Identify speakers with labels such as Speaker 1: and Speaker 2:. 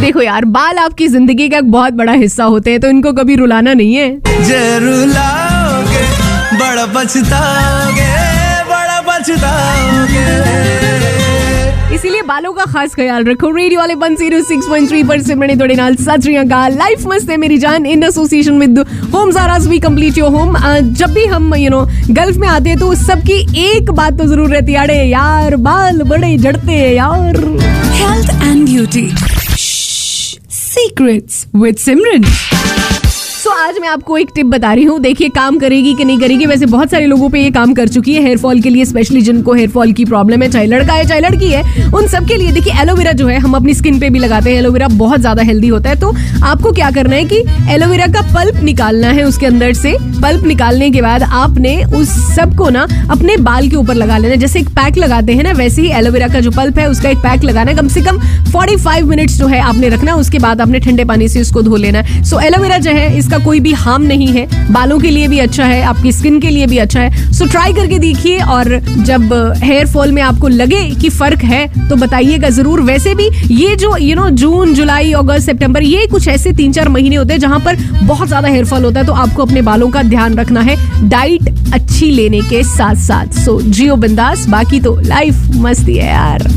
Speaker 1: देखो यार बाल आपकी ज़िंदगी का एक बहुत बड़ा हिस्सा होते हैं तो इनको कभी रुलाना नहीं है।
Speaker 2: बड़ा पछताओगे बड़ा पछताओगे।
Speaker 1: इसीलिए बालों का खास ख्याल रखो। रेडियो वाले one zero six point three पर सिमरने थोड़े नाल। सत श्री अकाल। लाइफ मस्त है मेरी जान। इन एसोसिएशन विद होम जाराज वी कंप्लीट योर होम जब भी हम यू नो गल्फ में आते हैं तो सबकी एक बात तो ज़रूर रहती है। अरे यार बाल बड़े झड़ते हैं यार।
Speaker 3: Health and beauty. Secrets with Simran.
Speaker 1: सो आज मैं आपको एक टिप बता रही हूँ। देखिए, काम करेगी कि नहीं करेगी? वैसे बहुत सारे लोगों पे ये काम कर चुकी है। हेयर फॉल के लिए स्पेशली जिनको हेयर फॉल की प्रॉब्लम है, चाहे लड़का है, चाहे लड़की है, उन सबके लिए देखिए एलोवेरा जो है, हम अपनी स्किन पे भी लगाते हैं। एलोवेरा बहुत ज़्यादा हेल्दी होता है। तो आपको क्या करना है कि एलोवेरा का पल्प निकालना है उसके अंदर से। पल्प निकालने के बाद आपने उस सबको ना अपने बाल के ऊपर लगा लेना। जैसे एक पैक लगाते हैं ना, वैसे ही एलोवेरा का जो पल्प है, उसका एक पैक लगाना कम से कम 45 मिनट्स जो है आपने रखना उसके बाद आपने ठंडे पानी से उसको धो लेना सो एलोवेरा जो है इसका कोई भी हार्म नहीं है। बालों के लिए भी अच्छा है, आपकी स्किन के लिए भी अच्छा है। सो ट्राई करके देखिए और जब हेयर फॉल में आपको लगे कि फ़र्क है तो बताइएगा ज़रूर। वैसे भी ये जो यू नो जून, जुलाई, अगस्त, सितंबर, ये कुछ ऐसे तीन चार महीने होते हैं जहाँ पर बहुत ज़्यादा हेयर फॉल होता है तो आपको अपने बालों का ध्यान रखना है डाइट अच्छी लेने के साथ साथ सो जियो बिंदास, बाकी तो लाइफ मस्ती है यार।